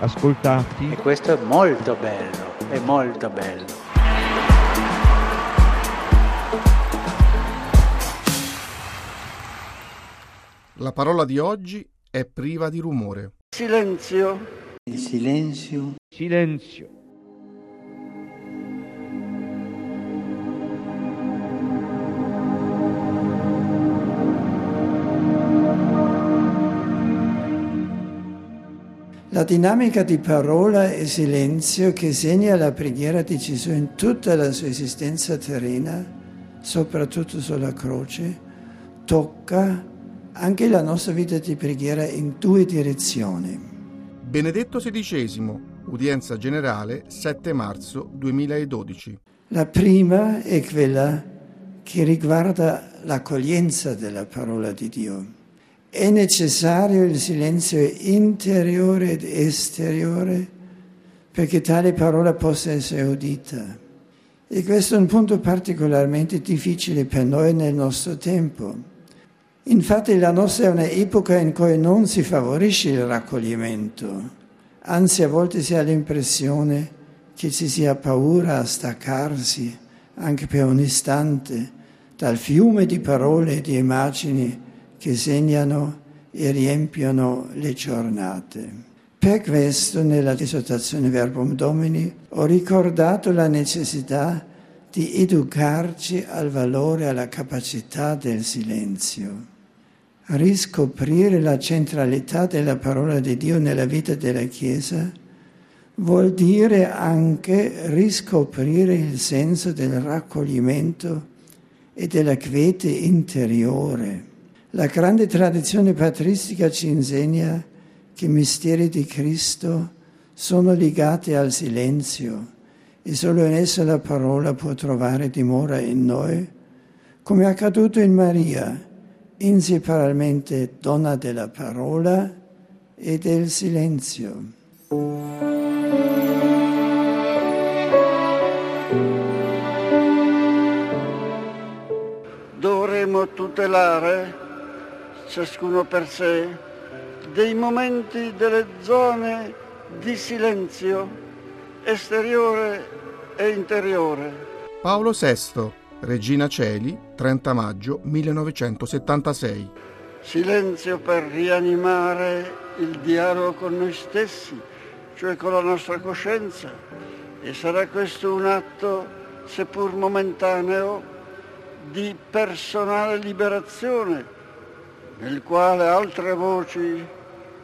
ascoltati. E questo è molto bello, è molto bello. La parola di oggi è priva di rumore. Silenzio. Il silenzio Silenzio. La dinamica di parola e silenzio che segna la preghiera di Gesù in tutta la sua esistenza terrena, soprattutto sulla croce, tocca anche la nostra vita di preghiera in due direzioni. Benedetto XVI, udienza generale 7 marzo 2012. La prima è quella che riguarda l'accoglienza della parola di Dio. È necessario il silenzio interiore ed esteriore perché tale parola possa essere udita. E questo è un punto particolarmente difficile per noi nel nostro tempo. Infatti la nostra è un'epoca in cui non si favorisce il raccoglimento, anzi a volte si ha l'impressione che ci sia paura a staccarsi anche per un istante dal fiume di parole e di immagini che segnano e riempiono le giornate. Per questo nella esortazione Verbum Domini ho ricordato la necessità di educarci al valore, alla capacità del silenzio, riscoprire la centralità della parola di Dio nella vita della Chiesa vuol dire anche riscoprire il senso del raccoglimento e della quiete interiore. La grande tradizione patristica ci insegna che i misteri di Cristo sono legati al silenzio e solo in esso la parola può trovare dimora in noi, come è accaduto in Maria, inseparabilmente donna della parola e del silenzio. Dovremmo tutelare, ciascuno per sé, dei momenti, delle zone di silenzio esteriore e interiore. Paolo VI, Regina Celi, 30 maggio 1976. Silenzio per rianimare il dialogo con noi stessi, cioè con la nostra coscienza. E sarà questo un atto, seppur momentaneo, di personale liberazione, nel quale altre voci,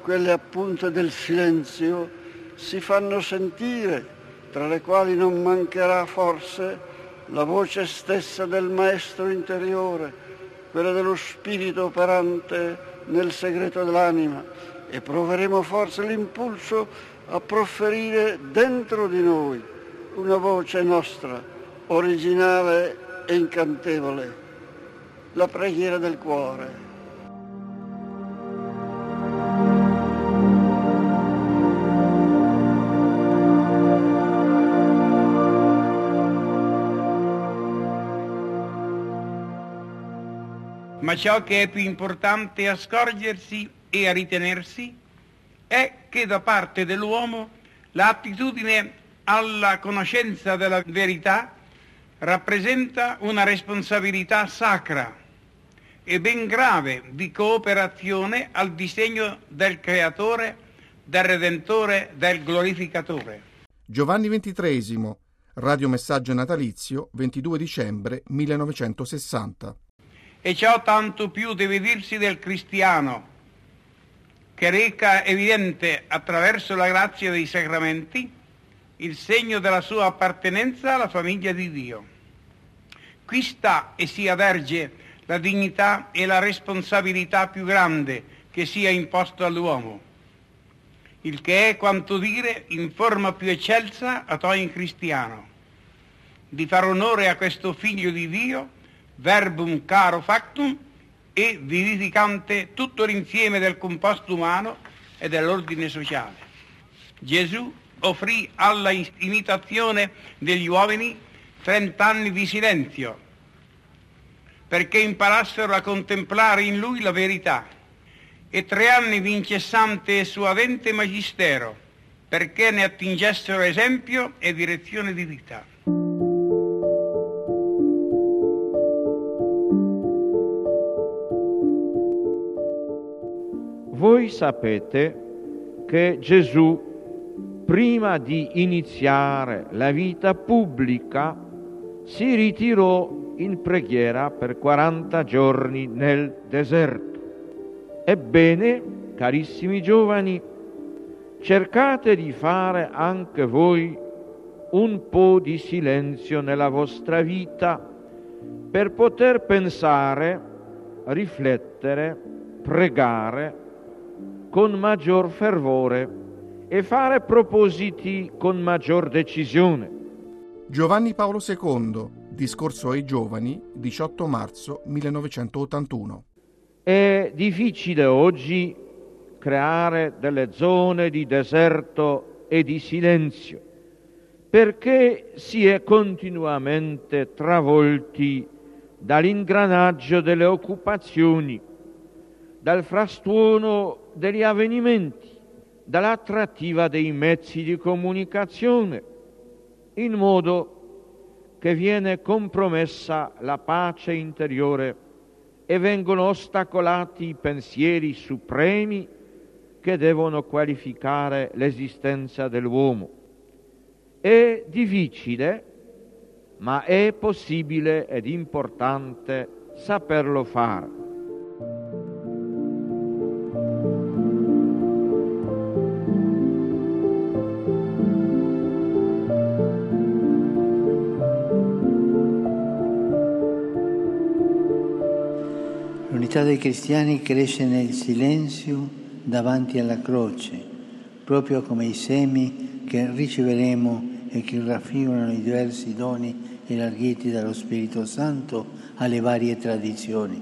quelle appunto del silenzio, si fanno sentire, tra le quali non mancherà forse la voce stessa del maestro interiore, quella dello spirito operante nel segreto dell'anima e proveremo forse l'impulso a proferire dentro di noi una voce nostra, originale e incantevole, la preghiera del cuore. Ma ciò che è più importante a scorgersi e a ritenersi è che da parte dell'uomo l'attitudine alla conoscenza della verità rappresenta una responsabilità sacra e ben grave di cooperazione al disegno del Creatore, del Redentore, del Glorificatore. Giovanni XXIII, radiomessaggio natalizio 22 dicembre 1960. E ciò tanto più deve dirsi del cristiano, che reca evidente attraverso la grazia dei sacramenti il segno della sua appartenenza alla famiglia di Dio. Qui sta e si avverge la dignità e la responsabilità più grande che sia imposto all'uomo. il che è quanto dire in forma più eccelsa a toi in cristiano, di far onore a questo figlio di Dio, verbum caro factum, e vivificante tutto l'insieme del composto umano e dell'ordine sociale. Gesù offrì alla imitazione degli uomini trent'anni di silenzio perché imparassero a contemplare in lui la verità e tre anni di incessante e suadente magistero perché ne attingessero esempio e direzione di vita. Voi sapete che Gesù, prima di iniziare la vita pubblica, si ritirò in preghiera per 40 giorni nel deserto. Ebbene, carissimi giovani, cercate di fare anche voi un po' di silenzio nella vostra vita per poter pensare, riflettere, pregare con maggior fervore e fare propositi con maggior decisione. Giovanni Paolo II, discorso ai giovani, 18 marzo 1981. È difficile oggi creare delle zone di deserto e di silenzio perché si è continuamente travolti dall'ingranaggio delle occupazioni, dal frastuono degli avvenimenti, dall'attrattiva dei mezzi di comunicazione, in modo che viene compromessa la pace interiore e vengono ostacolati i pensieri supremi che devono qualificare l'esistenza dell'uomo. È difficile, ma è possibile ed importante saperlo fare. L'unità dei cristiani cresce nel silenzio davanti alla croce, proprio come i semi che riceveremo e che raffigurano i diversi doni elargiti dallo Spirito Santo alle varie tradizioni.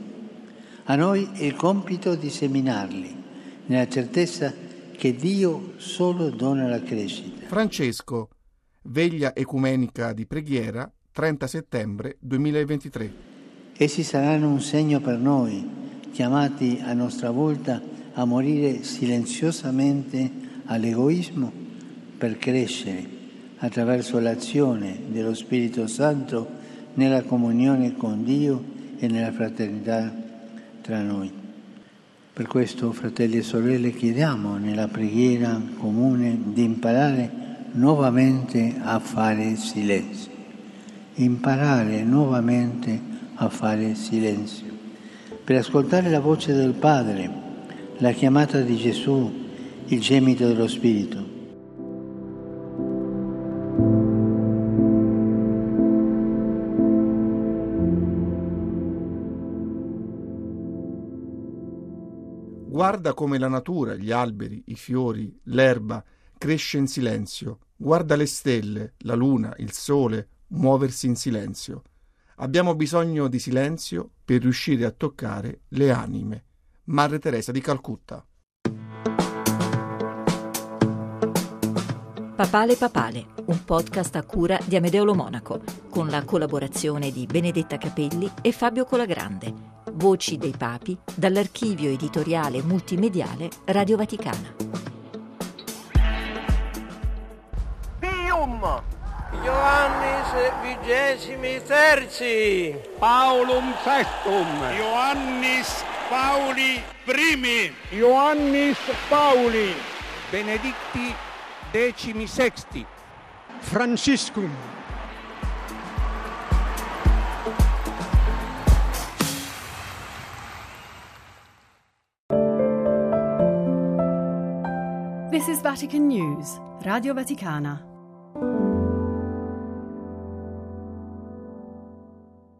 A noi è il compito di seminarli, nella certezza che Dio solo dona la crescita. Francesco, veglia ecumenica di preghiera, 30 settembre 2023. Essi saranno un segno per noi, chiamati a nostra volta a morire silenziosamente all'egoismo per crescere attraverso l'azione dello Spirito Santo nella comunione con Dio e nella fraternità tra noi. Per questo, fratelli e sorelle, chiediamo nella preghiera comune di imparare nuovamente a fare silenzio, imparare nuovamente a fare silenzio, per ascoltare la voce del Padre, la chiamata di Gesù, il gemito dello Spirito. Guarda come la natura, gli alberi, i fiori, l'erba cresce in silenzio. Guarda le stelle, la luna, il sole muoversi in silenzio. Abbiamo bisogno di silenzio per riuscire a toccare le anime. Madre Teresa di Calcutta. Papale Papale, un podcast a cura di Amedeo Monaco, con la collaborazione di Benedetta Capelli e Fabio Colagrande. Voci dei Papi dall'archivio editoriale multimediale Radio Vaticana. Pium! Ioannis vigesimi terzi. Paulum sextum. Ioannis Pauli primi. Ioannis Pauli. Benedicti decimi sexti. Franciscum. This is Vatican News, Radio Vaticana.